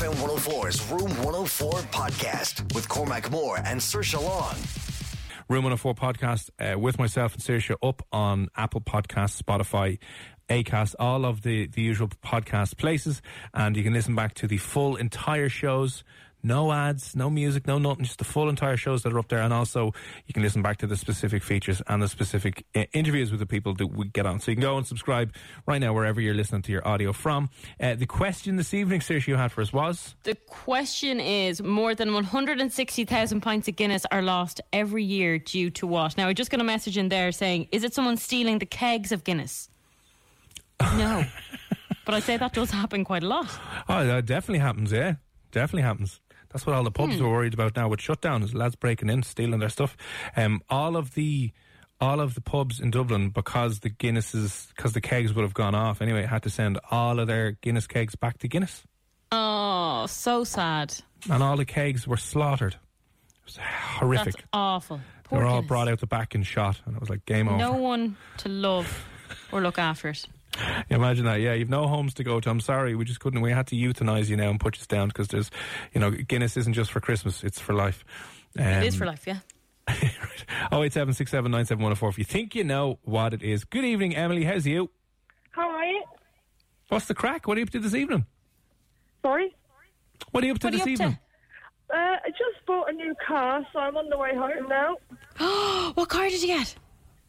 FM 104's Room 104 podcast with Cormac Moore and Saoirse Long. Room 104 podcast uh, with myself and Saoirse up on Apple Podcasts, Spotify, Acast, all of the, the usual podcast places. And you can listen back to the full entire shows. No ads, no music, no nothing, just the full entire shows that are up there. And also, you can listen back to the specific features and the specific uh, interviews with the people that we get on. So you can go and subscribe right now wherever you're listening to your audio from. Uh, the question this evening, Saoirse, you had for us was? The question is more than 160,000 pints of Guinness are lost every year due to what? Now, I just got a message in there saying, is it someone stealing the kegs of Guinness? No. but I'd say that does happen quite a lot. Oh, that definitely happens, yeah. Definitely happens. That's what all the pubs Hmm. are worried about now with shutdowns. lads breaking in, stealing their stuff. Um, all of the all of the pubs in Dublin, because the Guinnesses, because the kegs would have gone off anyway, had to send all of their Guinness kegs back to Guinness, Oh, so sad. and all the kegs were slaughtered. It was horrific. That's awful. they Poor were all brought out the back and shot, and it was like game over. No one to love or look after it. Imagine that. Yeah, you've no homes to go to. I'm sorry, we just couldn't. We had to euthanize you now and put you down because there's, you know, Guinness isn't just for Christmas; it's for life. Um, it is for life, yeah. Oh eight seven six seven nine seven one zero four. If you think you know what it is, good evening, Emily. How's you? Hi. What's the crack? What are you up to this evening? Sorry. What are you up to What are this you up evening? Uh, I just bought a new car, so I'm on the way home now. to? what car did you get?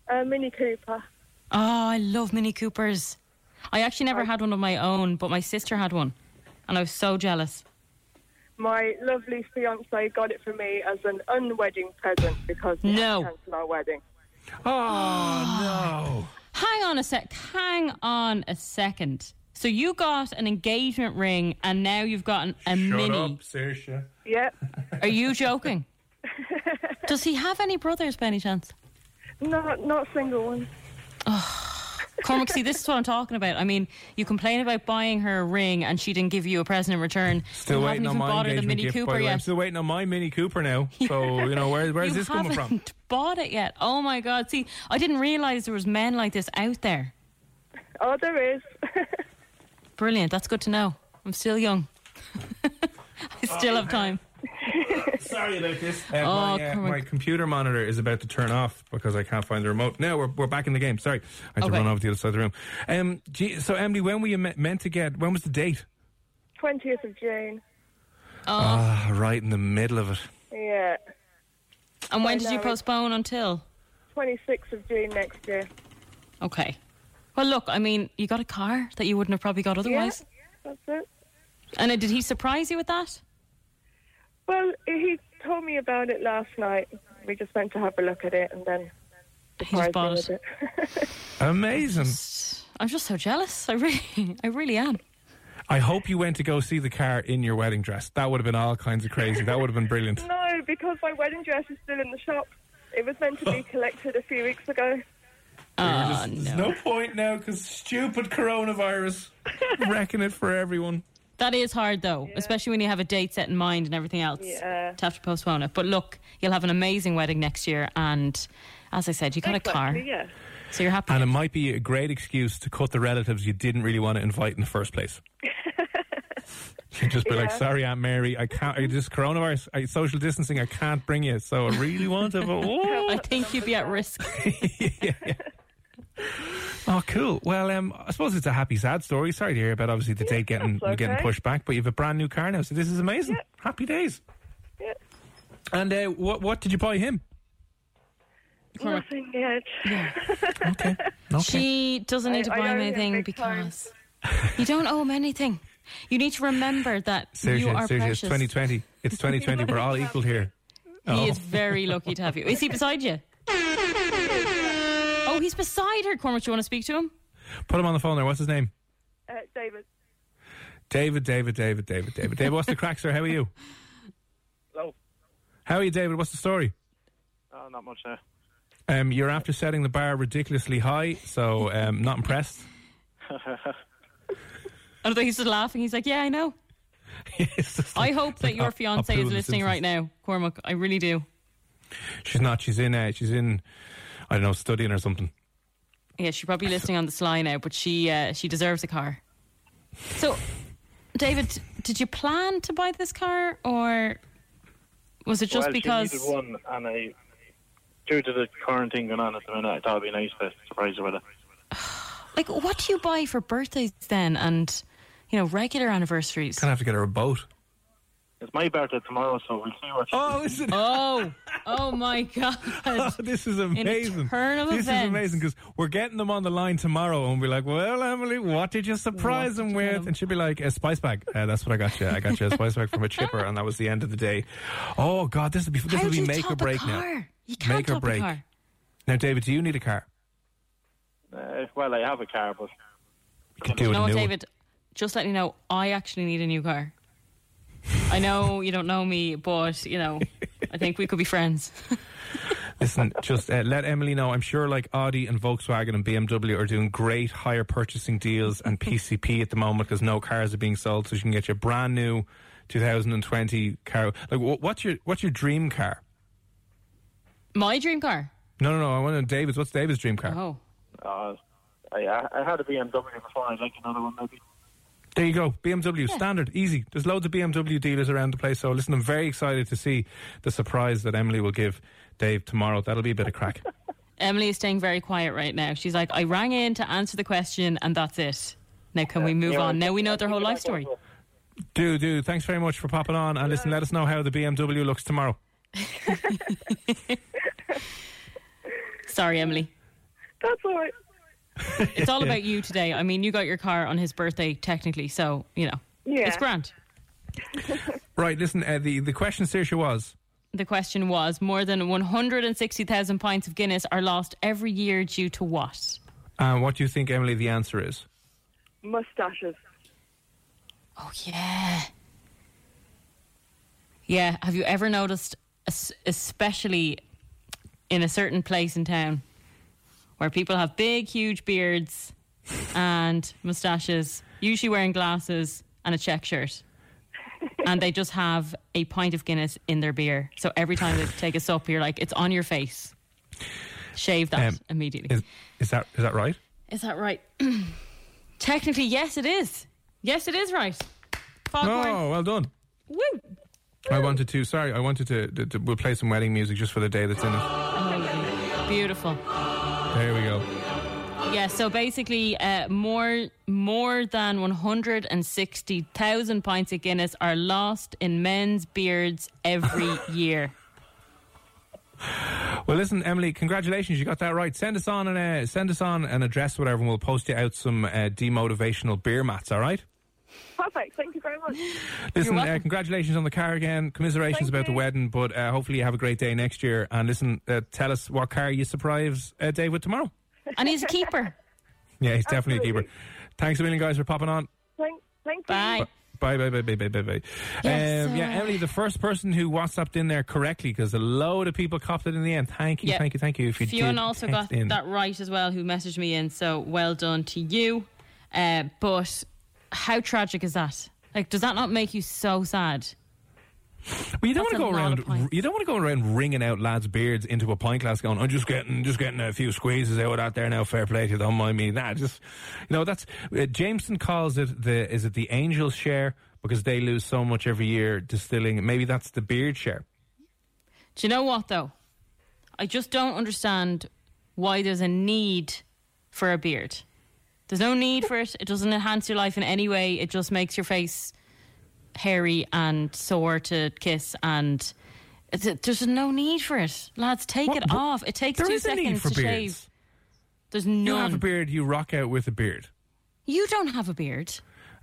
A Mini Cooper. Oh, I love Mini Coopers. I actually never had one of my own, but my sister had one. And I was so jealous. My lovely fiance got it for me as an unwedding present because we No. had to cancel our wedding. Oh ah. no! Hang on a sec. Hang on a second. So you got an engagement ring and now you've got an, a no! mini. Shut up, Saoirse. Yep. Are you joking? Does he have any brothers by any chance? not not a single one. Cormac, see, this is what I'm talking about. I mean, you complain about buying her a ring and she didn't give you a present in return. Still you waiting haven't on even my bought her the engagement Mini gift. Cooper by the way, I'm yet. still waiting on my Mini Cooper now. So you know where where's you this coming from? haven't bought it yet. Oh my God! See, I didn't realize there was men like this out there. Oh, there is. Brilliant. That's good to know. I'm still young. I still have time. Sorry about this. Uh, Oh, my, uh, my computer monitor is about to turn off because I can't find the remote. No, we're, we're back in the game. Sorry, I had to run over to the other side of the room. Um, gee, so Emily, when were you me- meant to get? When was the date? 20th of June. Ah, right in the middle of it. Yeah. And when I did you postpone until? 26th of June next year. Okay. Well, look, I mean, you got a car that you wouldn't have probably got otherwise. Yeah, that's it. And uh, did he surprise you with that? Well, he told me about it last night. We just went to have a look at it and then He just surprised bought it. it. Amazing. I'm just so jealous. I really, I really am. I hope you went to go see the car in your wedding dress. That would have been all kinds of crazy. That would have been brilliant. no, because my wedding dress is still in the shop. It was meant to be oh. collected a few weeks ago. Oh, There's no. no point now because stupid coronavirus wrecking it for everyone. That is hard, though, especially when you have a date set in mind and everything else. Yeah. To have to postpone it. But look, you'll have an amazing wedding next year. And as I said, you got a car. Exactly, yeah. So you're happy. And it might be a great excuse to cut the relatives you didn't really want to invite in the first place. You just be like, sorry, Aunt Mary, I can't. I just coronavirus, I, social distancing, I can't bring you. So I really want to. But, oh. I think you'd be at risk. Oh, cool. Well, um, I suppose it's a happy, sad story. Sorry to hear about obviously the date getting that's getting pushed back, but you have a brand new car now, so this is amazing. Happy days. Yeah. And uh, what what did you buy him? Nothing yet. Okay. Okay. She doesn't need to I- I buy him him anything big time. because you don't owe him anything. You need to remember that you seriously, are seriously, it's precious. 2020. It's 2020. We're all equal here. He Oh. is very lucky to have you. Is he beside you? Oh, he's beside her. Cormac, do you want to speak to him? Put him on the phone there. What's his name? Uh, David. David, David, David, David, David. David, what's the crack, sir? How are you? Hello. How are you, David? What's the story? Oh, not much there. Um, you're after setting the bar ridiculously high, so um, not impressed. I don't think he's just laughing. He's like, "Yeah, I know." It's I hope that like your fiance is listening right now, Cormac. I really do. She's not. She's in. Uh, she's in. I don't know, studying or something. Yeah, she's probably listening on the sly now, but she uh, she deserves a car. So, David, did you plan to buy this car, or was it just well, because? she needed one, and I, due to the current thing going on at the minute, I thought it'd be nice to surprise her with it. Like, what do you buy for birthdays then, and you know, regular anniversaries? Gonna have to get her a boat. It's my birthday tomorrow, so we'll see what. She Oh, is it? Oh, oh my God! Oh, this is amazing. turn of this is amazing because we're getting them on the line tomorrow and we'll be like, well, Emily, what did you surprise What them with? get 'em? And she'll be like, a spice bag. Uh, that's what I got you. I got you a spice bag from a chipper and that was the end of the day. Oh, God, this will be, this How will be make or break now. You can't Make or break. a car. Now, David, do you need a car? Uh, well, I have a car, but You can do You it know a what, new one. David? Just let you know, I actually need a new car. I know you don't know me, but you know, I think we could be friends. Listen, just uh, let Emily know. I'm sure like Audi and Volkswagen and BMW are doing great higher purchasing deals and PCP at the moment because no cars are being sold, so you can get your brand new 2020 car. Like, what's your what's your dream car? My dream car. No, no, no. I want to know David's. What's David's dream car? Oh, uh, I, I had a BMW before. I'd like another one, maybe. There you go. BMW, standard, easy. There's loads of BMW dealers around the place. So listen, I'm very excited to see the surprise that Emily will give Dave tomorrow. That'll be a bit of crack. Emily is staying very quiet right now. She's like, I rang in to answer the question, and that's it. Now, can we move Yeah, on? Now we know their whole life story. do, do. Thanks very much for popping on. And listen, let us know how the BMW looks tomorrow. Sorry, Emily. That's all right. It's all about you today. I mean, you got your car on his birthday, technically, so you know, Yeah. it's grand. Right, listen, uh, the, the question, Saoirse, was The question was more than 160,000 pints of Guinness are lost every year due to what? uh, what do you think, Emily, the answer is? Mustaches. Oh, yeah. Yeah. Have you ever noticed, especially in a certain place in town, where people have big, huge beards and mustaches, usually wearing glasses and a check shirt? and they just have a pint of Guinness in their beer. So every time they take a sup, you're like, it's on your face. Shave that Um, immediately. Is, is that is that right? Is that right? Technically, yes, it is. Yes, it is right. Foghorn. Oh, well done. Woo. I wanted to, sorry, I wanted to, to, to, we'll play some wedding music just for the day that's in it. Oh, beautiful. There we go. Yeah, so basically, uh, more more than 160,000 pints of Guinness are lost in men's beards every year. Well, listen, Emily, congratulations, you got that right. Send us on an uh, send us on an address, whatever, and we'll post you out some uh, demotivational beer mats. All right. Perfect. Thank you very much. Listen, uh, congratulations on the car again. Commiserations Thank about the wedding, but uh, hopefully you have a great day next year. And listen, uh, tell us what car you surprise uh, Dave with tomorrow. And he's a keeper. Yeah, he's definitely a keeper. Thanks a million, guys, for popping on. Thank, thank you. Bye. Bye, bye, bye, bye, bye, bye, bye. Yes, um, yeah, Emily, the first person who WhatsApped in there correctly because a load of people copped it in the end. Thank you, Yeah. thank you, thank you. If you Fionn did also got in. that right as well, who messaged me in. So well done to you. Uh, but how tragic is that? Like, does that not make you so sad? Well, you don't want to go around. You don't want to go around wringing out lads' beards into a pint glass, going, "I'm just getting, just getting a few squeezes out of that there now. Fair play to you, don't mind me." Nah, just you know, that's uh, Jameson calls it the is it the angels share because they lose so much every year distilling. Maybe that's the beard share. Do you know what though? I just don't understand why there's a need for a beard. There's no need for it. It doesn't enhance your life in any way. It just makes your face hairy and sore to kiss and it's- there's no need for it. Lads, take What- it off. It takes There two is a need seconds to beards. shave. There's no. You have a beard, you rock out with a beard. You don't have a beard.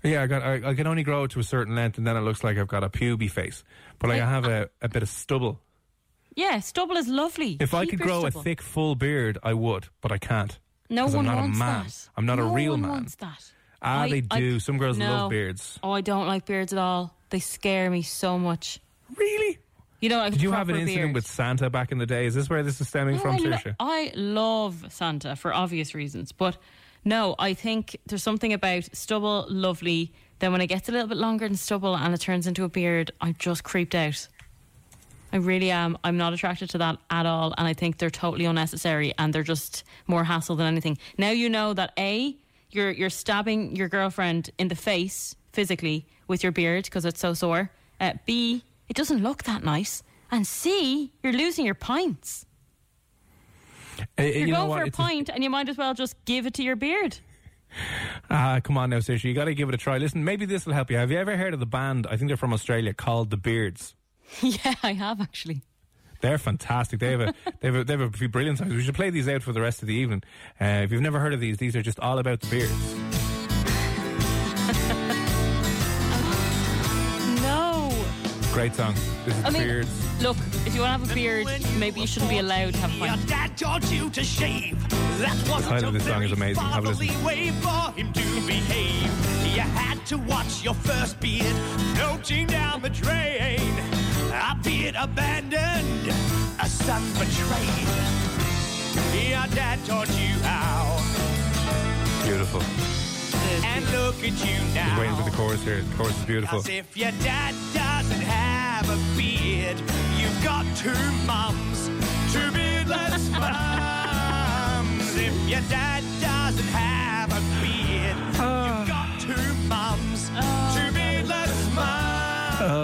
Yeah, I got. I, I can only grow it to a certain length, and then it looks like I've got a puby face. But like, I, have a, a bit of stubble. Yeah, stubble is lovely. If I could grow a thick, full beard, I would, but I can't. No one I'm not wants a man. that. I'm not a real one man. Wants that. Ah, I- they I- do. Some girls no. love beards. Oh, I don't like beards at all. They scare me so much. Really? You know, like Did you have an incident beard. with Santa back in the day? Is this where this is stemming No, from, I, lo- I love Santa for obvious reasons, but no, I think there's something about stubble, lovely. Then when it gets a little bit longer than stubble and it turns into a beard, I'm just creeped out. I really am. I'm not attracted to that at all, and I think they're totally unnecessary and they're just more hassle than anything. Now you know that a you're you're stabbing your girlfriend in the face physically with your beard because it's so sore. Uh, B it doesn't look that nice, and C you're losing your pints. Uh, You're you going for a pint, and you might as well just give it to your beard. Ah, come on now, Saoirse. You got to give it a try. Listen, maybe this will help you. Have you ever heard of the band? I think they're from Australia called the Beards. yeah, I have actually. They're fantastic. They have a they have a, they have a few brilliant songs. We should play these out for the rest of the evening. Uh, if you've never heard of these, these are just all about the beards. No. Great song. This is I the mean, Beards. look, if you want to have a beard, maybe you shouldn't be allowed to have a Your pint. dad taught you to shave. That wasn't title of a this song is amazing. Have a listen. fatherly way for him to behave. You had to watch your first beard floating down the drain. A beard abandoned, a son betrayed. Your dad taught you how, Beautiful. and look at you Just now. waiting for the chorus here. The chorus is beautiful. As if your dad doesn't have a beard, you've got two mums, two beardless mums. If your dad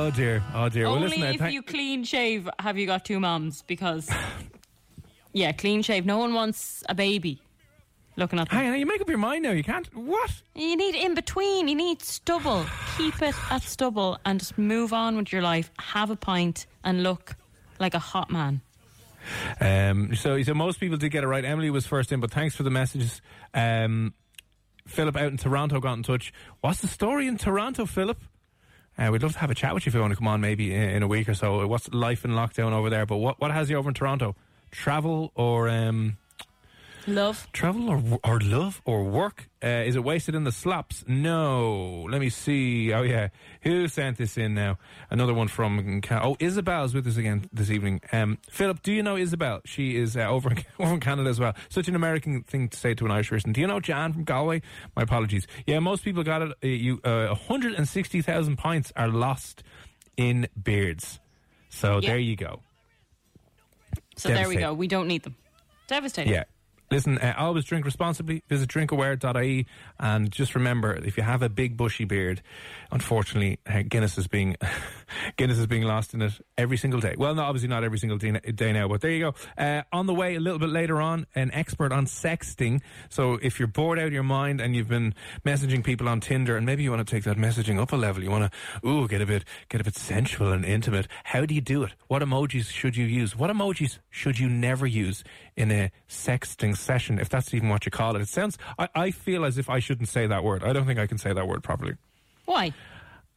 Oh dear. Oh dear. well, Only listen. uh, if thank- you clean shave have you got two moms? because, yeah, clean shave. No one wants a baby looking at them. Hang on, you make up your mind now. You can't. What? You need in between. You need stubble. Keep it at stubble and just move on with your life. Have a pint and look like a hot man. Um, so, so most people did get it right. Emily was first in, but thanks for the messages. Um, Philip out in Toronto got in touch. What's the story in Toronto, Philip? Uh, we'd love to have a chat with you if you want to come on maybe in, in a week or so. What's life in lockdown over there? But what, what has you over in Toronto? Travel or um, Love. travel or or love or work? Uh, is it wasted in the slops? No. Let me see. Oh yeah, who sent this in now? Another one from oh Isabel's with us again this evening. Um, Philip, do you know Isabel? She is uh, over in, over in Canada as well. Such an American thing to say to an Irish person. Do you know Jan from Galway? My apologies. Yeah, most people got it. Uh, you uh, 160,000 pints are lost in beards. So there you go. So there we go. We don't need them. Devastating. Yeah. Listen, uh, always drink responsibly. Visit drinkaware.ie and just remember, if you have a big bushy beard, unfortunately, uh, Guinness is being Guinness is being lost in it every single day. Well, no, obviously not every single day, now, but there you go. Uh, on the way, a little bit later on, an expert on sexting. So if you're bored out of your mind and you've been messaging people on Tinder, and maybe you want to take that messaging up a level, you want to ooh get a bit get a bit sensual and intimate. How do you do it? What emojis should you use? What emojis should you never use in a sexting session, if that's even what you call it? It sounds. I, I feel as if I shouldn't say that word. I don't think I can say that word properly. Why?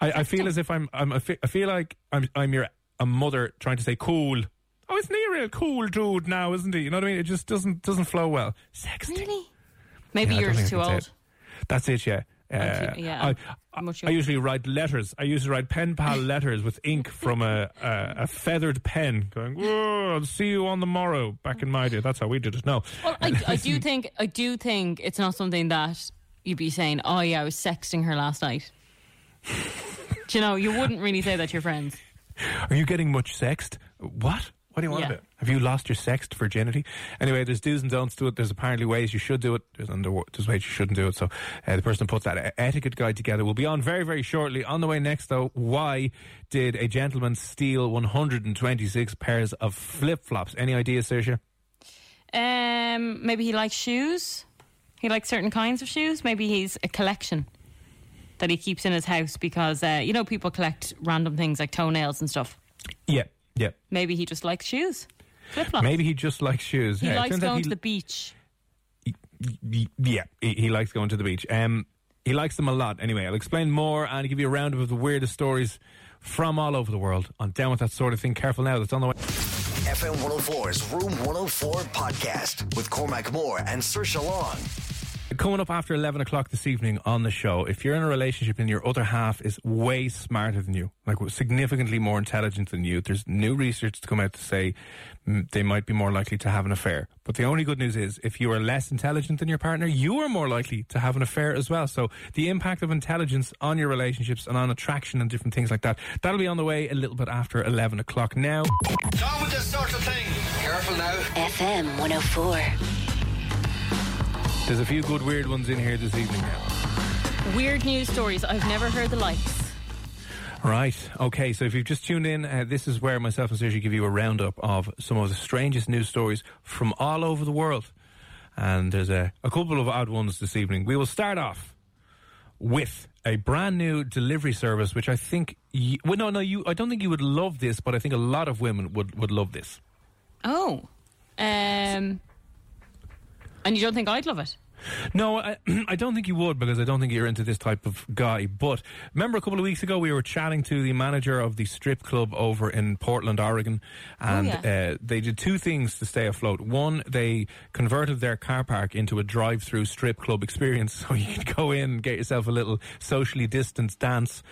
I, I feel as if I'm. I'm I fe- I feel like I'm. I'm your a mother trying to say cool. Oh, isn't he a real cool dude now, isn't he? You know what I mean? It just doesn't doesn't flow well. Sexting. Really? Maybe Yeah, I you're don't just think too old. it. That's it, yeah. Uh, too- yeah, I, I, I usually write letters. I usually write pen pal letters with ink from a, a, a feathered pen, going, I'll see you on the morrow." Back in my day, that's how we did it. No, Well, I, I do think I do think it's not something that you'd be saying. Oh yeah, I was sexting her last night. Do you know? You wouldn't really say that to your friends. Are you getting much sexed? What? What do you want Yeah. about? Have you lost your sexed virginity? Anyway, there's do's and don'ts to it. There's apparently ways you should do it. There's, under, there's ways you shouldn't do it. So uh, the person who puts that etiquette guide together will be on very, very shortly. On the way next, though, why did a gentleman steal 126 pairs of flip flops? Any ideas, Saoirse? Um, maybe he likes shoes. He likes certain kinds of shoes. Maybe he's a collection that he keeps in his house because uh, you know people collect random things like toenails and stuff. Yeah, yeah. Maybe he just likes shoes. Flip flops. Maybe he just likes shoes. he yeah, it likes going he- to the beach. Y- Yeah, he, he likes going to the beach. Um, he likes them a lot. Anyway, I'll explain more and give you a roundup of the weirdest stories from all over the world on Down with That Sort of Thing. Careful now, that's on the way. FM 104's Room 104 podcast with Cormac Moore and Saoirse Long. Coming up after 11 o'clock this evening on the show, if you're in a relationship and your other half is way smarter than you, like significantly more intelligent than you, there's new research to come out to say mm, they might be more likely to have an affair. But the only good news is if you are less intelligent than your partner, you are more likely to have an affair as well. So the impact of intelligence on your relationships and on attraction and different things like that, that'll be on the way a little bit after 11 o'clock now. Down with this sort of thing. Careful now. FM 104. There's a few good weird ones in here this evening now. Weird news stories. I've never heard the likes. Right. Okay. So if you've just tuned in, uh, this is where myself and Saoirse give you a roundup of some of the strangest news stories from all over the world. And there's a, a couple of odd ones this evening. We will start off with a brand new delivery service, which I think, you, well, no, no, you. I don't think you would love this, but I think a lot of women would would love this. Oh. Um. And you don't think I'd love it? No, I, I don't think you would because I don't think you're into this type of guy. But remember, a couple of weeks ago, we were chatting to the manager of the strip club over in Portland, Oregon, and yeah. uh, they did two things to stay afloat. One, they converted their car park into a drive-through strip club experience, so you could go in and get yourself a little socially distanced dance.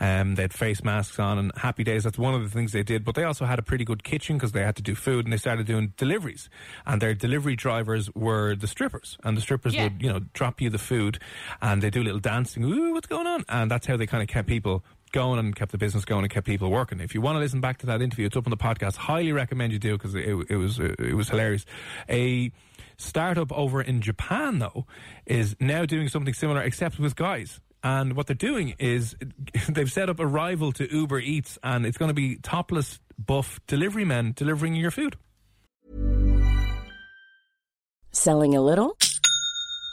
Um, they had face masks on and happy days. That's one of the things they did. But they also had a pretty good kitchen because they had to do food, and they started doing deliveries. And their delivery drivers were the strippers, and the strippers Yeah. would you know drop you the food, and they do a little dancing. Ooh, what's going on? And that's how they kind of kept people going and kept the business going and kept people working. If you want to listen back to that interview, it's up on the podcast. Highly recommend you do because it, it was it was hilarious. A startup over in Japan though is now doing something similar except with guys. And what they're doing is they've set up a rival to Uber Eats, and it's going to be topless, buff delivery men delivering your food. Selling a little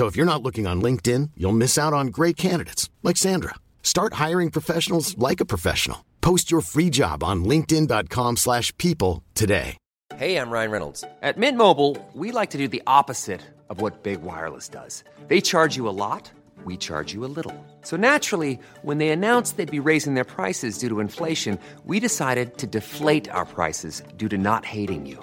So if you're not looking on LinkedIn, you'll miss out on great candidates like Sandra. Start hiring professionals like a professional. Post your free job on linkedin.com/people today. Hey, I'm Ryan Reynolds. At Mint Mobile, we like to do the opposite of what Big Wireless does. They charge you a lot, we charge you a little. So naturally, when they announced they'd be raising their prices due to inflation, we decided to deflate our prices due to not hating you.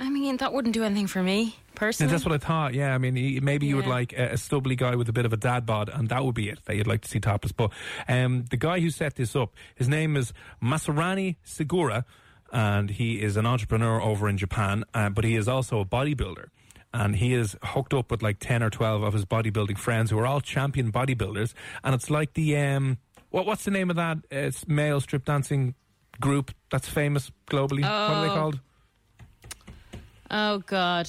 I mean, that wouldn't do anything for me Yeah, personally. that's what I thought. Yeah, I mean, maybe you would like a, a stubbly guy with a bit of a dad bod, and that would be it that you'd like to see topless. But um, the guy who set this up, his name is Masarani Segura, and he is an entrepreneur over in Japan, uh, but he is also a bodybuilder. And he is hooked up with like 10 or 12 of his bodybuilding friends who are all champion bodybuilders. And it's like the, um, what, what's the name of that uh, male strip dancing group that's famous globally? What are they Oh. called? Oh God.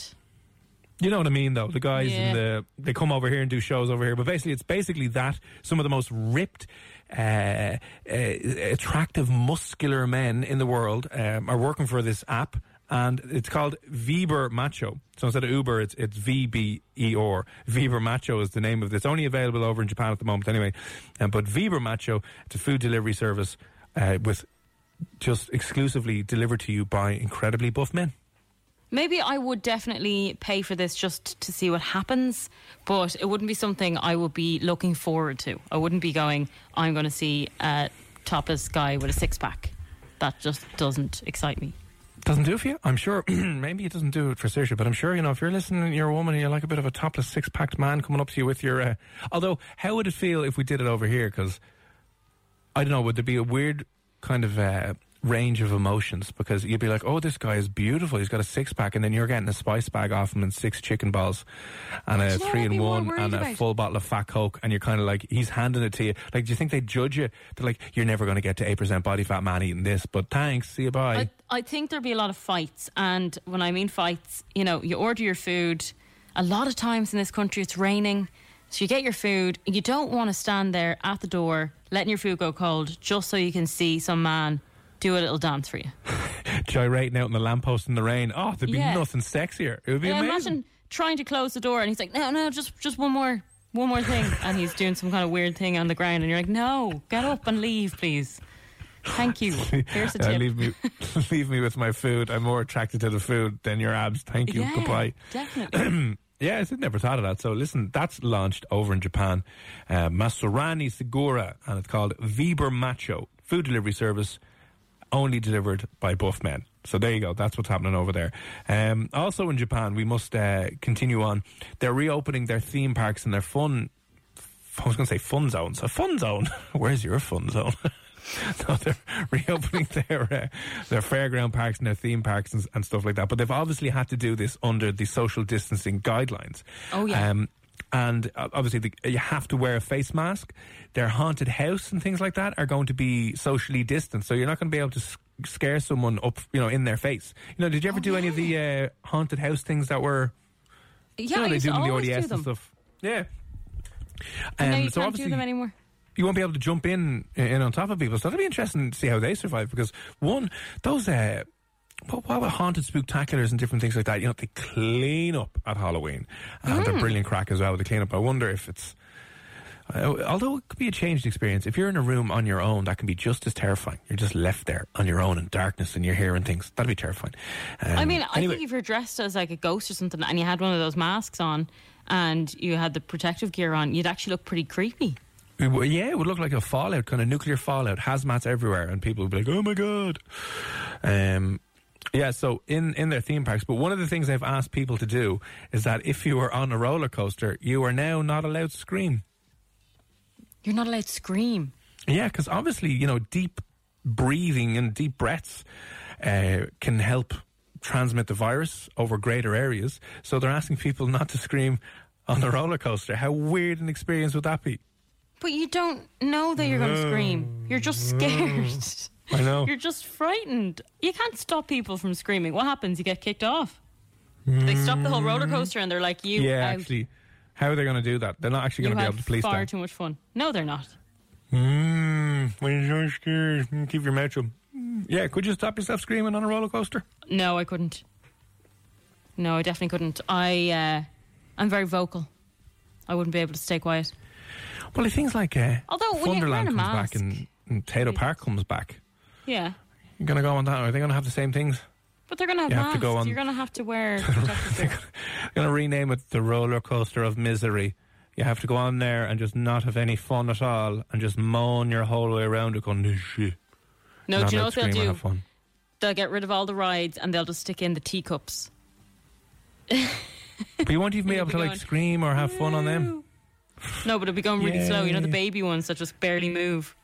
You know what I mean, though. The guys Yeah. in the they come over here and do shows over here, but basically, it's basically that some of the most ripped, uh, uh, attractive, muscular men in the world um, are working for this app. and it's called Viber Macho. So instead of Uber, it's it's V B E R. Viber Macho is the name of it. It's only available over in Japan at the moment, anyway. Um, but Viber Macho, it's a food delivery service uh, with just exclusively delivered to you by incredibly buff men. Maybe I would definitely pay for this just to see what happens, but it wouldn't be something I would be looking forward to. I wouldn't be going, I'm going to see a topless guy with a six pack. That just doesn't excite me. Doesn't do for you? I'm sure. maybe it doesn't do it for Saoirse, but I'm sure, you know, if you're listening, you're a woman and you're like a bit of a topless six packed man coming up to you with your. Uh, although, how would it feel if we did it over here? Because, I don't know, would there be a weird kind of. Uh, range of emotions because you'd be like, oh, this guy is beautiful. He's got a six pack, and then you're getting a spice bag off him and six chicken balls and a Do you know what three I'd in be more one and a about? full bottle of fat coke, and you're kind of like, he's handing it to you. Like, do you think they judge you? They're like, you're never going to get to eight percent body fat man eating this, but thanks, see you bye. I, I think there'd be a lot of fights. And when I mean fights, you know, you order your food. A lot of times in this country, it's raining. So you get your food. You don't want to stand there at the door letting your food go cold just so you can see some man do a little dance for you. Gyrating out in the lamppost in the rain. Oh, there'd be Yeah. nothing sexier. It would be Yeah, amazing. imagine trying to close the door and he's like, no, no, just just one more, one more thing. and he's doing some kind of weird thing on the ground. And you're like, no, get up and leave, please. Thank you. Here's a Uh, tip. leave me, leave me with my food. I'm more attracted to the food than your abs. Thank you. yeah, Goodbye. Definitely. Yeah, I never thought of that. So listen, that's launched over in Japan. Uh, Masurani Segura, and it's called Viber Macho food delivery service, only delivered by buff men. So there you go. That's what's happening over there. Um, also in Japan, we must uh, continue on. They're reopening their theme parks and their fun. I was going to say fun zones. A fun zone. Where's your fun zone? no, they're reopening their uh, their fairground parks and their theme parks and, and stuff like that. But they've obviously had to do this under the social distancing guidelines. Oh, yeah. Um, and uh, obviously, the, you have to wear a face mask. Their haunted house and things like that are going to be socially distant, so you're not going to be able to scare someone up, you know, in their face. You know, did you ever do any of the uh, haunted house things that were? yeah, you know, they do them in the ODS and stuff. Yeah. And now Um, you so can't do them anymore. you won't be able to jump in in on top of people. So it'll be interesting to see how they survive because one, those uh, what, what about haunted spooktaculars and different things like that? You know, they clean up at Halloween. And they're brilliant crack as well. They clean up. I wonder if it's. Uh, although it could be a changed experience, if you're in a room on your own, that can be just as terrifying. You're just left there on your own in darkness and you're hearing things. That'd be terrifying. Um, I mean, I anyway, think if you're dressed as like a ghost or something and you had one of those masks on and you had the protective gear on, you'd actually look pretty creepy. Yeah, it would look like a fallout, kind of nuclear fallout, hazmats everywhere, and people would be like, "Oh my god." Um, yeah, so in in their theme parks, but one of the things they've asked people to do is that if you are on a roller coaster, you are now not allowed to scream. You're not allowed to scream. Yeah, because obviously, you know, deep breathing and deep breaths uh, can help transmit the virus over greater areas. So they're asking people not to scream on the roller coaster. How weird an experience would that be? But you don't know that you're going to scream. You're just scared. I know. You're just frightened. You can't stop people from screaming. What happens? You get kicked off. They stop the whole roller coaster and they're like, "You yeah, out. actually, how are they going to do that? They're not actually you going to be able to police far that. too much fun." No, they're not. Mm, when you're scared, mm, keep your mouth shut. Mm, Yeah, could you stop yourself screaming on a roller coaster? No, I couldn't. No, I definitely couldn't. I, uh, I'm very vocal. I wouldn't be able to stay quiet. Well, things like uh, Although, Wonderland wearing a back mask- and, and Tayto Park comes back. Yeah, You're going to go on that? Are they going to have the same things? but they're going to have You have masks. to go on- You're going to have to wear. gear. going to rename it the roller coaster of misery. You have to go on there and just not have any fun at all and just moan your whole way around it going, shit. no, do you know what they'll do? have. They'll get rid of all the rides and they'll just stick in the teacups. But you won't even be able be to like scream or have fun on them. No, but it'll be going really slow. You know, the baby ones that just barely move.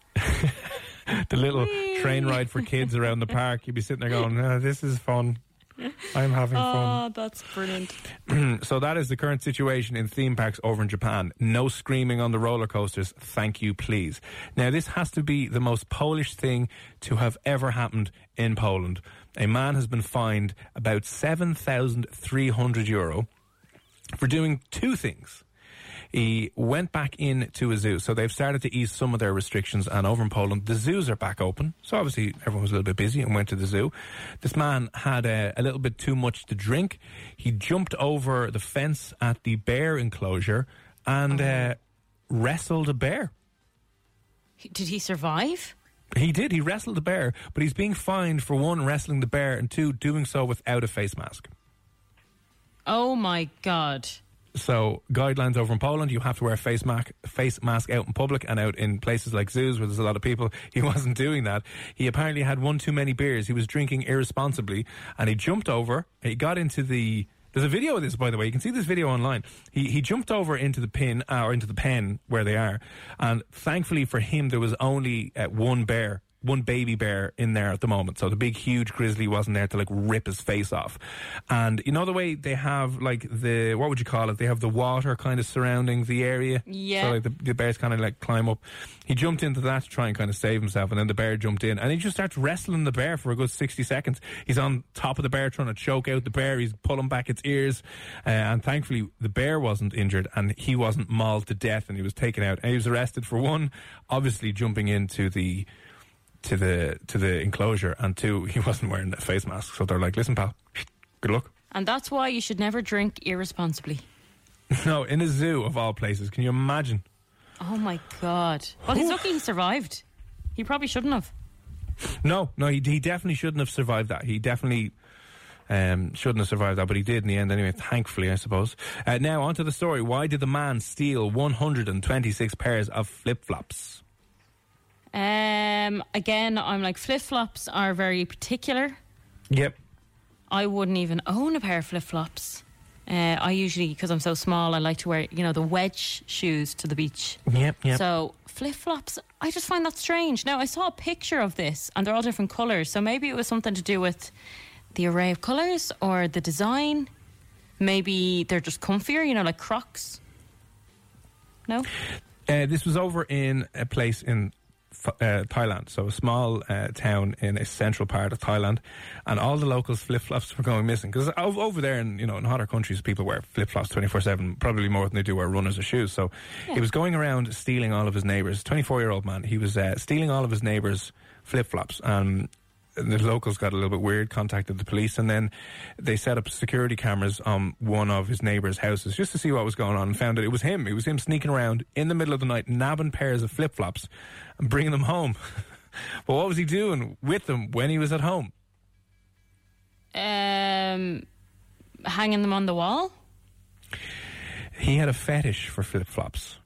The little train ride for kids around the park. You'd be sitting there going, "Ah, this is fun. I'm having fun. Oh, that's brilliant. so that is the current situation in theme parks over in Japan. No screaming on the roller coasters. Thank you, please. Now, this has to be the most Polish thing to have ever happened in Poland. A man has been fined about 7,300 euro for doing two things. He went back into a zoo. So they've started to ease some of their restrictions. And over in Poland, the zoos are back open. So obviously everyone was a little bit busy and went to the zoo. This man had a, a little bit too much to drink. He jumped over the fence at the bear enclosure and uh, wrestled a bear. Did he survive? He did. He wrestled the bear, but he's being fined for one, wrestling the bear, and two, doing so without a face mask. Oh my God. So, guidelines over in Poland, you have to wear a face mask, face mask out in public and out in places like zoos where there's a lot of people. He wasn't doing that. He apparently had one too many beers. He was drinking irresponsibly and he jumped over. He got into the. There's a video of this, by the way. You can see this video online. He he jumped over into the pin uh, or into the pen where they are, and thankfully for him, there was only uh, one bear one baby bear in there at the moment. So the big, huge grizzly wasn't there to like rip his face off. And you know the way they have like the, what would you call it? They have the water kind of surrounding the area. Yeah. So like the, the bears kind of like climb up. He jumped into that to try and kind of save himself. And then the bear jumped in and he just starts wrestling the bear for a good 60 seconds. He's on top of the bear trying to choke out the bear. He's pulling back its ears. Uh, and thankfully the bear wasn't injured and he wasn't mauled to death and he was taken out. And he was arrested for one, obviously jumping into the, to the to the enclosure, and two, he wasn't wearing a face mask. So they're like, "Listen, pal, good luck." And that's why you should never drink irresponsibly. no, in a zoo of all places, can you imagine? Oh my God. Well, he's lucky he survived. He probably shouldn't have. No, no, he, he definitely shouldn't have survived that. He definitely um, shouldn't have survived that, but he did in the end anyway, thankfully, I suppose. Uh, now, on to the story. Why did the man steal 126 pairs of flip flops? Um, again, I'm like flip flops are very particular. Yep. I wouldn't even own a pair of flip flops. Uh, I usually, because I'm so small, I like to wear, you know, the wedge shoes to the beach. Yep, yep. So flip flops, I just find that strange. Now I saw a picture of this, and they're all different colours. So maybe it was something to do with the array of colours or the design. Maybe they're just comfier, you know, like Crocs. No. Uh, this was over in a place in uh, Thailand, so a small uh, town in a central part of Thailand, and all the locals' flip flops were going missing because over there in you know in hotter countries, people wear flip flops twenty four seven, probably more than they do wear runners or shoes. So Yeah. he was going around stealing all of his neighbours. Twenty four year old man, he was uh, stealing all of his neighbors' flip flops. Um, the locals got a little bit weird, contacted the police, and then they set up security cameras on one of his neighbours' houses just to see what was going on and found that it was him. It was him sneaking around in the middle of the night, nabbing pairs of flip flops and bringing them home. but what was he doing with them when he was at home? Um, hanging them on the wall. He had a fetish for flip flops.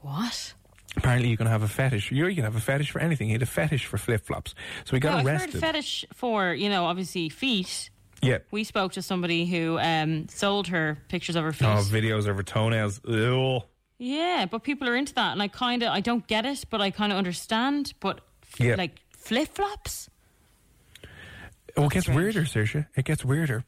What? Apparently, you can have a fetish. You can have a fetish for anything. He had a fetish for flip flops. So he got no, I've heard fetish for you know obviously feet. yeah. We spoke to somebody who um, sold her pictures of her feet. Oh, videos of her toenails. Ew. Yeah, but people are into that, and I kind of I don't get it, but I kind of understand. But f- Yeah. like flip flops. Oh, it gets weirder, Saoirse. It gets weirder.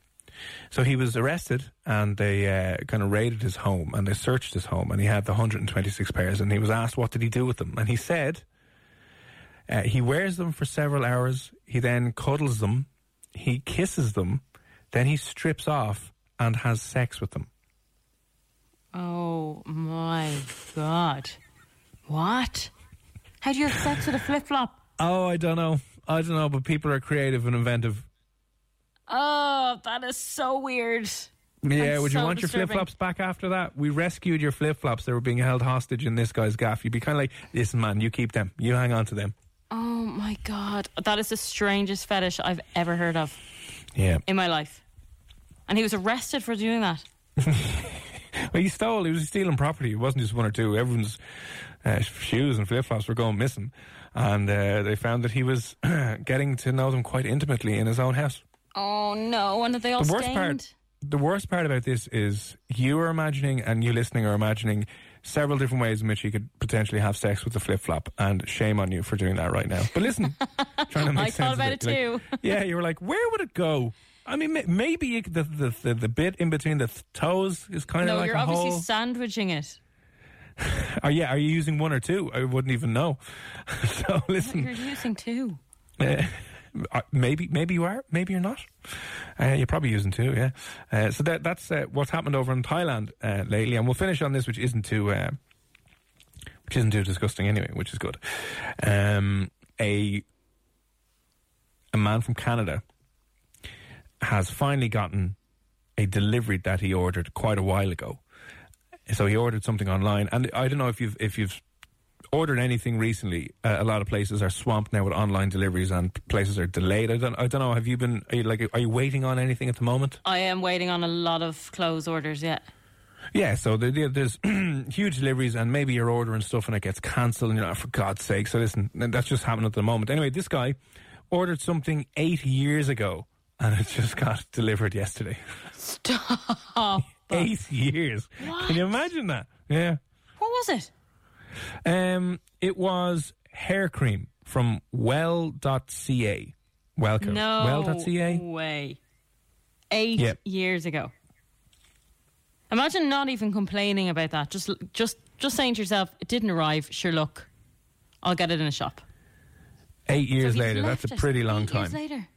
So he was arrested, and they uh, kind of raided his home, and they searched his home, and he had the 126 pairs, and he was asked what did he do with them, and he said uh, he wears them for several hours, he then cuddles them, he kisses them, then he strips off and has sex with them. Oh my god! What? How do you have sex with a flip flop? Oh, I don't know. I don't know, but people are creative and inventive. Oh, that is so weird. Yeah, would you so want your flip flops back after that? We rescued your flip flops. They were being held hostage in this guy's gaff. You'd be kind of like, listen, man, you keep them. You hang on to them. Oh my god, that is the strangest fetish I've ever heard of Yeah. in my life. And he was arrested for doing that. Well, he stole. He was stealing property. It wasn't just one or two. Everyone's uh, shoes and flip flops were going missing, and uh, they found that he was getting to know them quite intimately in his own house. Oh no! And they all the worst stained? part, the worst part about this is you are imagining, and you listening are imagining several different ways in which you could potentially have sex with a flip flop, and shame on you for doing that right now. But listen, trying to make I sense thought of about it You're like- too. yeah, you were like, where would it go? I mean, maybe the, the the the bit in between the th- toes is kind no, of like you're a obviously hole. sandwiching it. Oh yeah, are you using one or two? I wouldn't even know. so listen, You're using two. Uh, maybe, maybe you are. Maybe you're not. Uh, you're probably using two. Yeah. Uh, so that that's uh, what's happened over in Thailand uh, lately, and we'll finish on this, which isn't too, uh, which isn't too disgusting anyway, which is good. Um, a a man from Canada has finally gotten a delivery that he ordered quite a while ago. So he ordered something online, and I don't know if you've if you've ordered anything recently. Uh, a lot of places are swamped now with online deliveries, and places are delayed. I don't I don't know. Have you been are you like are you waiting on anything at the moment? I am waiting on a lot of clothes orders. Yeah. Yeah, so there- there- there's huge deliveries, and maybe you're ordering stuff and it gets cancelled, and you're like, for God's sake. So listen, that's just happening at the moment. Anyway, this guy ordered something eight years ago, and it just got delivered yesterday. Stop. eight years. Can you imagine that? Yeah. What was it? Um, it was hair cream from well.ca. Welcome. No Well.ca? way. Eight Yep. years ago. Imagine not even complaining about that. Just, just, just saying to yourself, "It didn't arrive. Sure, look, I'll get it in a shop." Eight years So later. That's a pretty long eight time. Years later.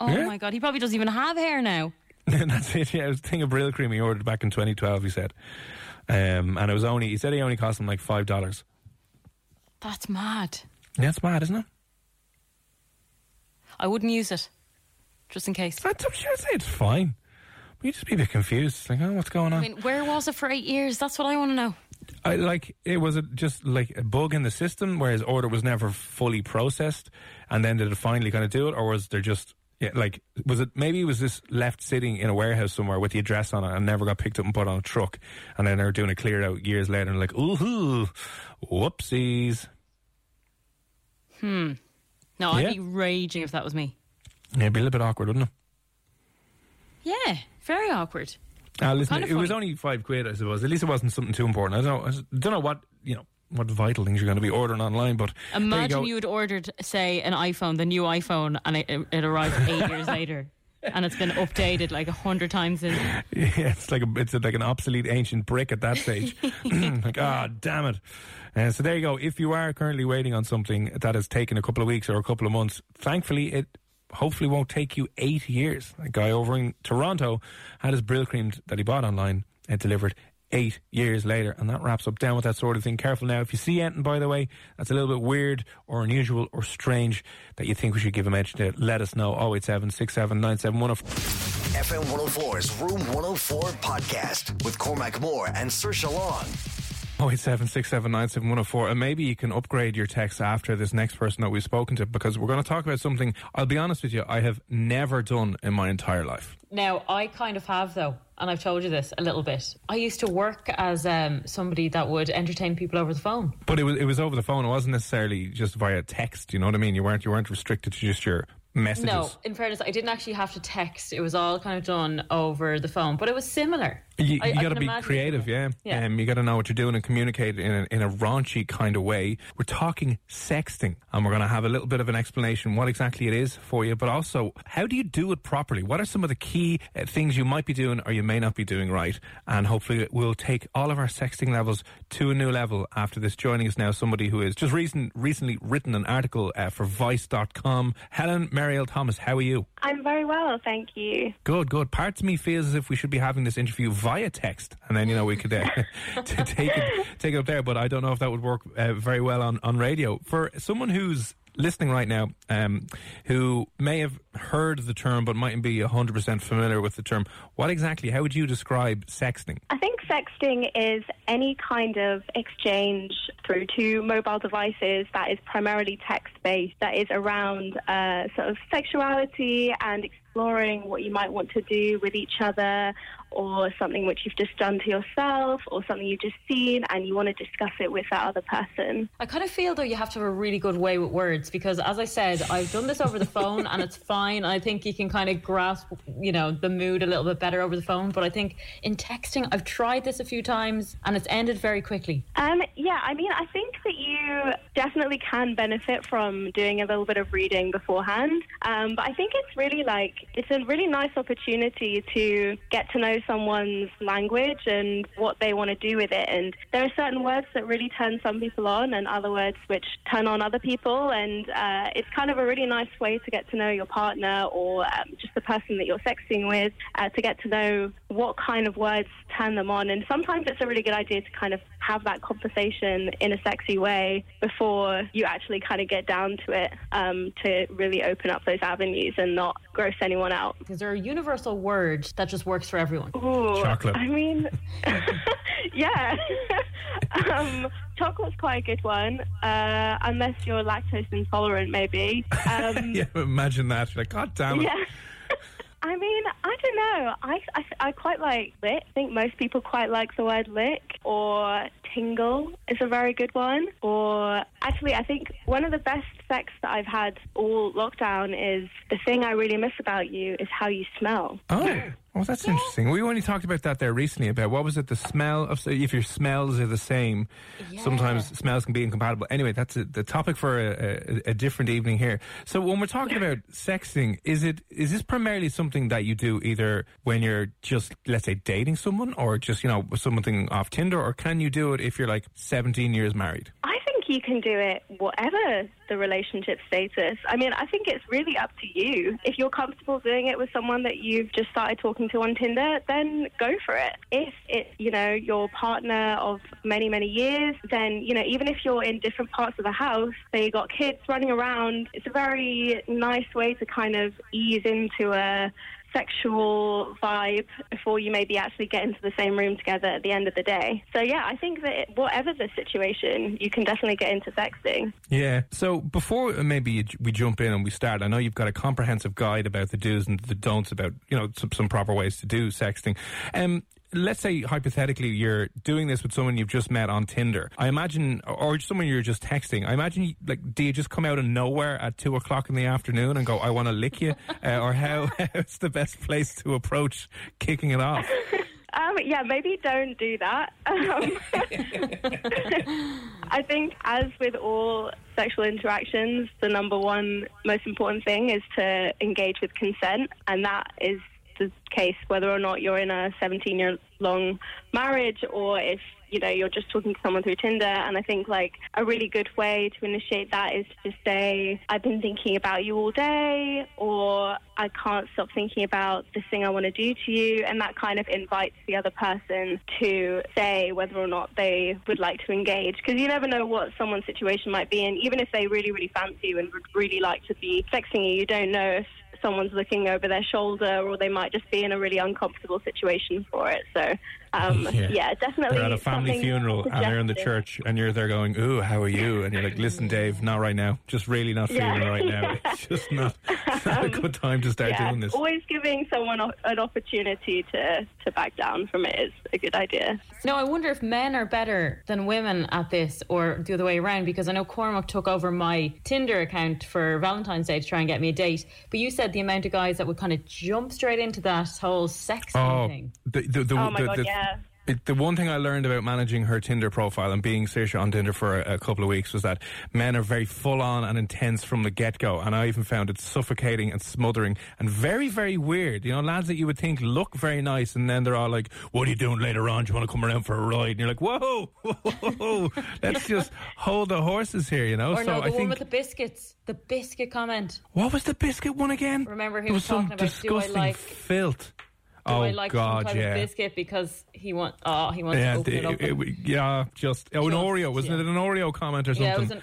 Oh Yeah. my god, he probably doesn't even have hair now. That's it. Yeah, it was a thing of Brylcreem he ordered back in 2012. He said, um, and it was only. He said he only cost him like five dollars. That's mad. Yeah, it's mad, isn't it? I wouldn't use it, just in case. I'm sure I'd say it's fine. But you just be a bit confused. Like, oh, what's going on? I mean, where was it for eight years? That's what I want to know. I, like it was a, just like a bug in the system where his order was never fully processed, and then did it finally kind of do it, or was there just yeah, like was it maybe it was this left sitting in a warehouse somewhere with the address on it and never got picked up and put on a truck, and then they're doing a clear out years later and like ooh, whoopsies. Hmm. No, I'd Yeah. be raging if that was me. Yeah, it'd be a little bit awkward, wouldn't it? Yeah, very awkward. Ah, listen, Kind of it was only five quid, I suppose. At least it wasn't something too important. I don't know. I don't know what you know what vital things you're going to be ordering online, but Imagine you you, had ordered, say, an iPhone, the new iPhone, and it, it arrived eight years later, and it's been updated like a hundred times. In, Yeah, it's like a, it's like an obsolete ancient brick at that stage. like, ah, damn it. Uh, so there you go. If you are currently waiting on something that has taken a couple of weeks or a couple of months, thankfully it hopefully won't take you eight years. A guy over in Toronto had his Brylcreem that he bought online and delivered eight years later. And that wraps up down with that sort of thing. Careful now. If you see anything, by the way, that's a little bit weird or unusual or strange that you think we should give a mention to, let us know. 087 67 FM 104's Room 104 podcast with Cormac Moore and Saoirse Long. Oh eight seven six seven nine seven one zero four, and maybe you can upgrade your text after this next person that we've spoken to because we're going to talk about something. I'll be honest with you, I have never done in my entire life. Now, I kind of have, though, and I've told you this a little bit. I used to work as um, somebody that would entertain people over the phone. But it was it was over the phone. It wasn't necessarily just via text. You know what I mean? You weren't you weren't restricted to just your messages. No, in fairness, I didn't actually have to text. It was all kind of done over the phone, but it was similar. You, I got to be creative, yeah. Yeah. Um, you got to know what you're doing and communicate in a, in a raunchy kind of way. We're talking sexting, and we're going to have a little bit of an explanation what exactly it is for you, but also how do you do it properly? What are some of the key uh, things you might be doing or you may not be doing right? And hopefully, we'll take all of our sexting levels to a new level after this. Joining us now, somebody who has just recent, recently written an article uh, for Vice.com. Helen Mariel Thomas, how are you? I'm very well, thank you. Good, good. Part of me feels as if we should be having this interview via text, and then you know we could uh, take it take it up there. But I don't know if that would work uh, very well on on radio for someone who's listening right now, um, who may have heard the term but mightn't be hundred percent familiar with the term. What exactly? How would you describe sexting? I think sexting is any kind of exchange through two mobile devices that is primarily text based, that is around uh, sort of sexuality and exploring what you might want to do with each other or something which you've just done to yourself or something you've just seen and you want to discuss it with that other person. I kind of feel though you have to have a really good way with words because, as I said, I've done this over the phone and it's fine. I think you can kind of grasp, you know, the mood a little bit better over the phone. But I think in texting, I've tried this a few times and it's ended very quickly. Um, yeah, I mean, I think that you definitely can benefit from doing a little bit of reading beforehand. Um, but I think it's really like it's a really nice opportunity to get to know someone's language and what they want to do with it. And there are certain words that really turn some people on, and other words which turn on other people. And uh, it's kind of a really nice way to get to know your partner or um, just the person that you're sexting with, uh, to get to know what kind of words turn them on. And sometimes it's a really good idea to kind of have that conversation in a sexy way before you actually kind of get down to it um, to really open up those avenues and not gross anyone out. Is there a universal word that just works for everyone? Ooh, Chocolate. I mean, yeah. um, chocolate's quite a good one, uh, unless you're lactose intolerant, maybe. Um, yeah, imagine that. You're like, God damn it. yeah. I mean, I don't know. I, I, I quite like lick. I think most people quite like the word lick or tingle is a very good one. Or actually, I think one of the best sex that I've had all lockdown is the thing I really miss about you is how you smell. Oh, well, that's interesting. We only talked about that there recently. About what was it? The smell of if your smells are the same, sometimes smells can be incompatible. Anyway, that's a, the topic for a, a, a different evening here. So when we're talking about sexting, is it is this primarily something that you do either when you're just let's say dating someone, or just you know something off Tinder, or can you do it if you're like 17 years married? I you can do it whatever the relationship status. I mean, I think it's really up to you. If you're comfortable doing it with someone that you've just started talking to on Tinder, then go for it. If it's, you know, your partner of many, many years, then, you know, even if you're in different parts of the house, say you got kids running around, it's a very nice way to kind of ease into a sexual vibe before you maybe actually get into the same room together at the end of the day. So yeah, I think that whatever the situation, you can definitely get into sexting. Yeah. So before maybe we jump in and we start, I know you've got a comprehensive guide about the do's and the don'ts about you know some, some proper ways to do sexting. Um, let's say hypothetically you're doing this with someone you've just met on Tinder. I imagine, or someone you're just texting. I imagine, like, do you just come out of nowhere at two o'clock in the afternoon and go, "I want to lick you," uh, or how? How's the best place to approach kicking it off? Um, yeah, maybe don't do that. Um, I think, as with all sexual interactions, the number one most important thing is to engage with consent, and that is the case whether or not you're in a 17 year long marriage or if you know you're just talking to someone through Tinder. And I think like a really good way to initiate that is to just say, "I've been thinking about you all day," or "I can't stop thinking about this thing I want to do to you," and that kind of invites the other person to say whether or not they would like to engage. Because you never know what someone's situation might be, and even if they really, really fancy you and would really like to be sexting you, you don't know if someone's looking over their shoulder or they might just be in a really uncomfortable situation for it. So, um, yeah. definitely. They're at a family something funeral and they're in the church and you're there going, "Ooh, how are you?" And you're like, "Listen, Dave, not right now. Just really not Yeah. feeling right now. It's just not, it's not a good time to start yeah, doing this." always giving someone an opportunity to, to back down from it is a good idea. No, I wonder if men are better than women at this or the other way around because I know Cormac took over my Tinder account for Valentine's Day to try and get me a date. But you said the amount of guys that would kind of jump straight into that whole sex Oh, thing. the, the, the, Oh my the, God, the, yeah. it- the one thing I learned about managing her Tinder profile and being Saoirse on Tinder for a, a couple of weeks was that men are very full on and intense from the get go. And I even found it suffocating and smothering and very, very weird. You know, lads that you would think look very nice and then they're all like, What are you doing later on? Do you want to come around for a ride? And you're like, Whoa, whoa, whoa, whoa. let's just hold the horses here, you know? Or so no, the I one with the biscuits. The biscuit comment. what was the biscuit one again? Remember he was was talking about, do I like- filth. Do oh I like God, some type yeah. of biscuit because he want oh he wants Yeah, to open the- it up. it- it- yeah, just oh, an Just, Oreo, wasn't yeah. it? An Oreo comment or something? yeah, it was an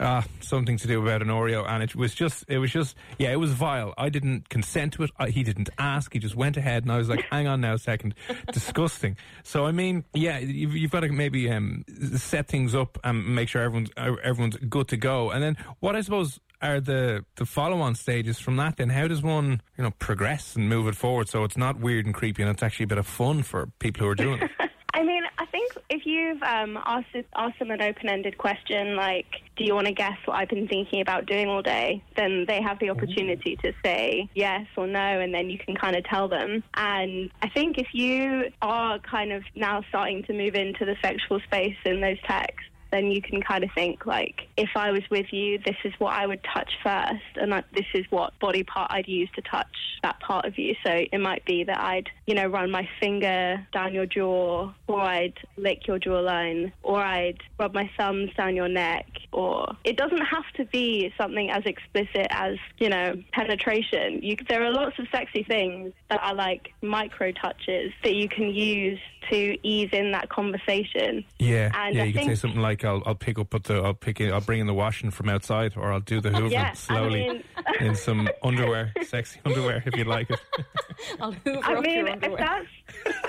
Ah, something to do about an Oreo, and it was just, it was just, yeah, it was vile. I didn't consent to it. I, he didn't ask. He just went ahead, and I was like, "Hang on now, a second, disgusting." So, I mean, yeah, you've, you've got to maybe um, set things up and make sure everyone's uh, everyone's good to go. And then, what I suppose are the the follow on stages from that? Then, how does one, you know, progress and move it forward so it's not weird and creepy, and it's actually a bit of fun for people who are doing it? I mean, I think if you've um, asked asked them an open-ended question like, "Do you want to guess what I've been thinking about doing all day?" then they have the opportunity to say yes or no, and then you can kind of tell them. And I think if you are kind of now starting to move into the sexual space in those texts, then you can kind of think like, if I was with you, this is what I would touch first, and this is what body part I'd use to touch that part of you. So it might be that I'd, you know, run my finger down your jaw, or I'd lick your jawline, or I'd rub my thumbs down your neck, or it doesn't have to be something as explicit as, you know, penetration. You, there are lots of sexy things that are like micro touches that you can use to ease in that conversation. Yeah, And yeah. I You can say something like, "I'll, I'll pick up at the, I'll pick it, I'll bring in the washing from outside, or I'll do the hoovering Yeah, I slowly mean- in some underwear, sexy underwear, if you like it." I'll hoover I up mean, your if that's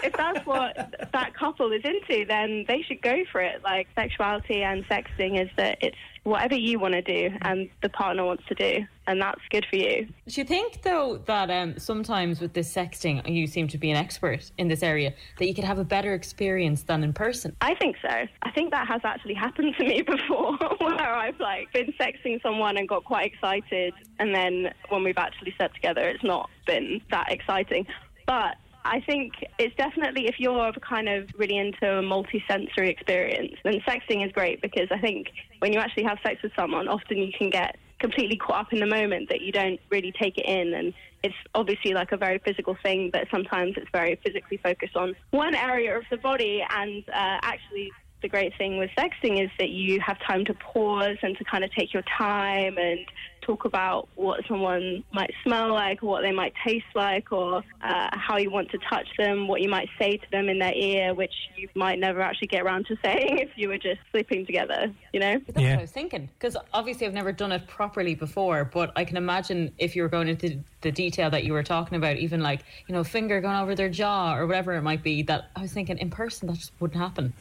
if that's what that couple is into, then they should go for it. Like sexuality and sexting is that it's whatever you want to do and the partner wants to do, and that's good for you. Do you think, though, that um, sometimes with this sexting, you seem to be an expert in this area, that you could have a better experience than in person? I think so. I think that has actually happened to me before, where I've like been sexting someone and got quite excited, and then when we've actually slept together, it's not been that exciting. But I think it's definitely if you're kind of really into a multi-sensory experience, then sexting is great because I think when you actually have sex with someone, often you can get completely caught up in the moment that you don't really take it in. And it's obviously like a very physical thing but sometimes it's very physically focused on one area of the body. And uh, actually the great thing with sexting is that you have time to pause and to kind of take your time and talk about what someone might smell like, or what they might taste like, or uh, how you want to touch them, what you might say to them in their ear, which you might never actually get around to saying if you were just sleeping together, you know? That's what I was thinking. Because obviously, I've never done it properly before, but I can imagine if you were going into the detail that you were talking about, even like, you know, finger going over their jaw or whatever it might be, that I was thinking in person, that just wouldn't happen.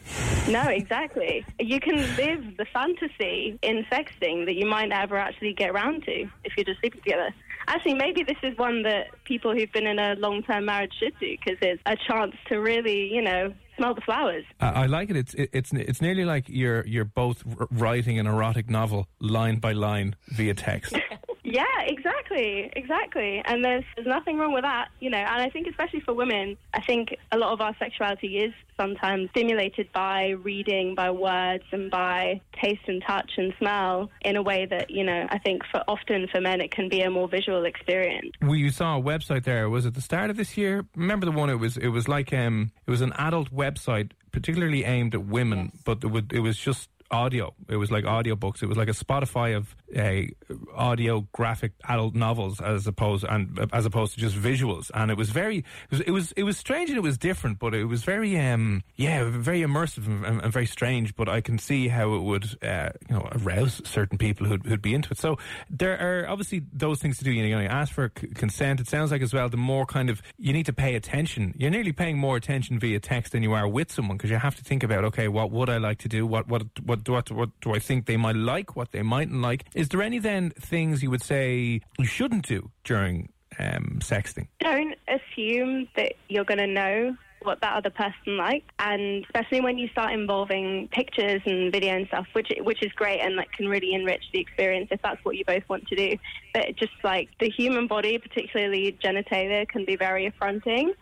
No, exactly. You can live the fantasy in sexting that you might never actually get around to if you're just sleeping together. Actually, maybe this is one that people who've been in a long-term marriage should do because it's a chance to really, you know, smell the flowers. I, I like it. It's it, it's it's nearly like you're you're both r- writing an erotic novel line by line via text. Yeah, exactly, exactly. And there's there's nothing wrong with that, you know. And I think especially for women, I think a lot of our sexuality is sometimes stimulated by reading, by words, and by taste and touch and smell in a way that you know I think for often for men it can be a more visual experience. we you saw a website there. Was it the start of this year? Remember the one? It was it was like um it was an adult website, particularly aimed at women, but it, would, it was just audio. It was like audio books. It was like a Spotify of a audio graphic adult novels as opposed and as opposed to just visuals. And it was very it was it was it was strange and it was different, but it was very um yeah very immersive and, and, and very strange. But I can see how it would uh, you know arouse certain people who'd, who'd be into it. So there are obviously those things to do. You know, you ask for c- consent. It sounds like as well the more kind of you need to pay attention. You're nearly paying more attention via text than you are with someone because you have to think about okay, what would I like to do? What what what do what, what do I think they might like? What they mightn't like? Is there any then things you would say you shouldn't do during um, sexting? Don't assume that you're going to know what that other person likes, and especially when you start involving pictures and video and stuff, which which is great and that can really enrich the experience if that's what you both want to do. But just like the human body, particularly genitalia, can be very affronting.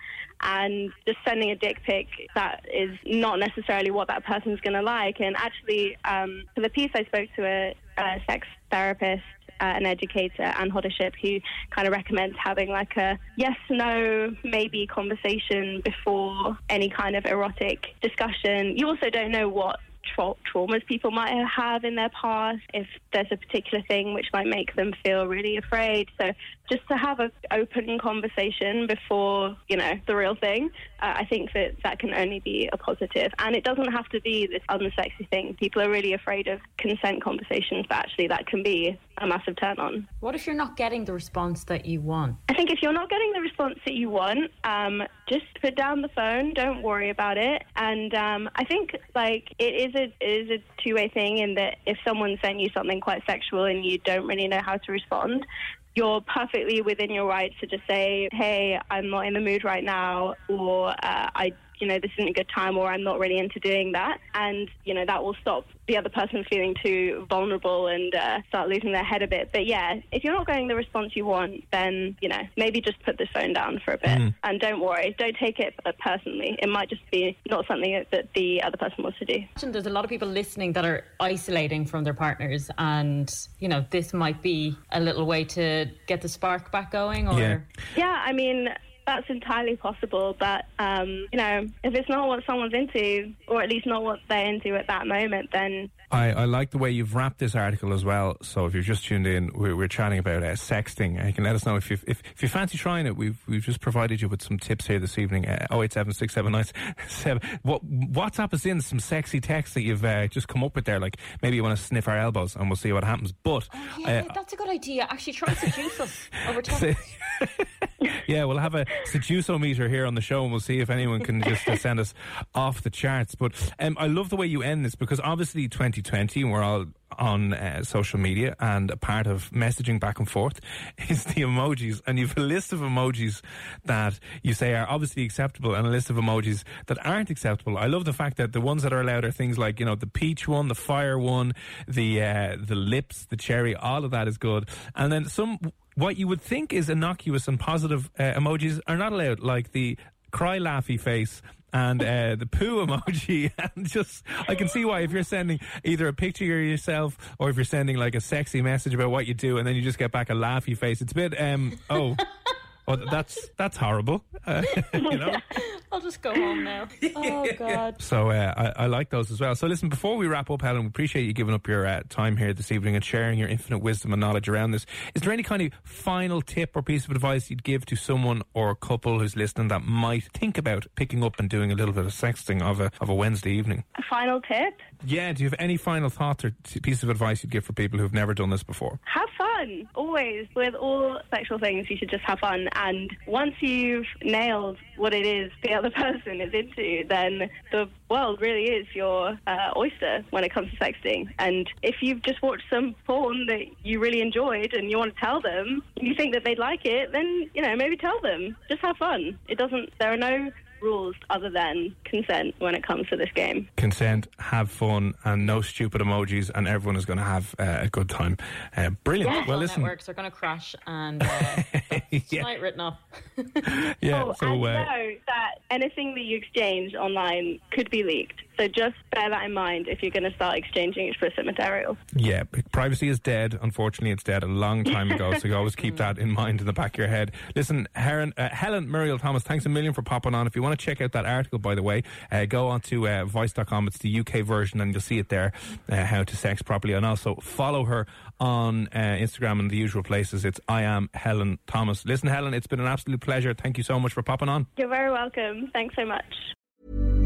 And just sending a dick pic that is not necessarily what that person's going to like. And actually, um, for the piece, I spoke to a, a sex therapist an educator, Anne Hoddership, who kind of recommends having like a yes, no, maybe conversation before any kind of erotic discussion. You also don't know what tra- traumas people might have in their past, if there's a particular thing which might make them feel really afraid. So just to have an open conversation before, you know, the real thing, uh, I think that that can only be a positive. And it doesn't have to be this unsexy thing. People are really afraid of consent conversations, but actually that can be a massive turn on. What if you're not getting the response that you want? I think if you're not getting the response that you want, um, just put down the phone. Don't worry about it. And um, I think like it is a it is a two way thing in that if someone sent you something quite sexual and you don't really know how to respond, you're perfectly within your rights to just say, "Hey, I'm not in the mood right now," or uh, "I you know, this isn't a good time or I'm not really into doing that. And, you know, that will stop the other person feeling too vulnerable and uh, start losing their head a bit. But yeah, if you're not getting the response you want, then, you know, maybe just put the phone down for a bit. Mm. And don't worry, don't take it personally. It might just be not something that the other person wants to do. there's a lot of people listening that are isolating from their partners, and you know this might be a little way to get the spark back going. Or Yeah. Yeah, I mean, that's entirely possible. But, um, you know, if it's not what someone's into, or at least not what they're into at that moment, then I, I like the way you've wrapped this article as well. So if you're just tuned in, we're, we're chatting about uh, sexting. You can let us know if you if, if you fancy trying it. We've we've just provided you with some tips here this evening. Uh, 087 What WhatsApp us in some sexy texts that you've uh, just come up with there. Like maybe you want to sniff our elbows, and we'll see what happens. But yeah, uh, that's a good idea. Actually, try to seduce us over text. Yeah, we'll have a sedusometer here on the show, and we'll see if anyone can just uh, send us off the charts. But um, I love the way you end this because obviously 2020, we're all on uh, social media, and a part of messaging back and forth is the emojis, and you've a list of emojis that you say are obviously acceptable, and a list of emojis that aren't acceptable. I love the fact that the ones that are allowed are things like you know the peach one, the fire one, the uh, the lips, the cherry. All of that is good, and then some what you would think is innocuous and positive uh, emojis are not allowed, like the cry laughy face and uh, the poo emoji. And just, I can see why if you're sending either a picture of yourself or if you're sending like a sexy message about what you do, and then you just get back a laughy face. It's a bit, um, oh. Oh, that's that's horrible. Uh, you know. I'll just go home now. Oh God. So uh, I, I like those as well. So listen, before we wrap up, Helen, we appreciate you giving up your uh, time here this evening and sharing your infinite wisdom and knowledge around this. Is there any kind of final tip or piece of advice you'd give to someone or a couple who's listening that might think about picking up and doing a little bit of sexting of a of a Wednesday evening? a final tip Yeah. Do you have any final thoughts or t- piece of advice you'd give for people who've never done this before? have fun always with all sexual things you should just have fun. And once you've nailed what it is the other person is into then the world really is your uh, oyster when it comes to sexting. And if you've just watched some porn that you really enjoyed and you want to tell them you think that they'd like it then you know maybe tell them. Just have fun. It doesn't there are no rules other than consent when it comes to this game Consent, have fun, and no stupid emojis, and everyone is going to have uh, a good time. Uh, brilliant. Social Well, listen. networks are going to crash, and uh, Yeah. tonight written off. Yeah. Oh, so and uh, know that anything that you exchange online could be leaked. So just bear that in mind if you're going to start exchanging explicit material. Yeah, privacy is dead. Unfortunately, it's dead a long time ago. so you always keep that in mind in the back of your head. Listen, Helen, uh, Helen Muriel Thomas, thanks a million for popping on. If you want to check out that article, by the way, uh, go on to uh, Vice.com. It's the UK version, and you'll see it there, uh, how to sex properly. And also follow her on uh, Instagram and the usual places. It's I am Helen Thomas. Listen, Helen, it's been an absolute pleasure. Thank you so much for popping on. You're very welcome. Thanks so much.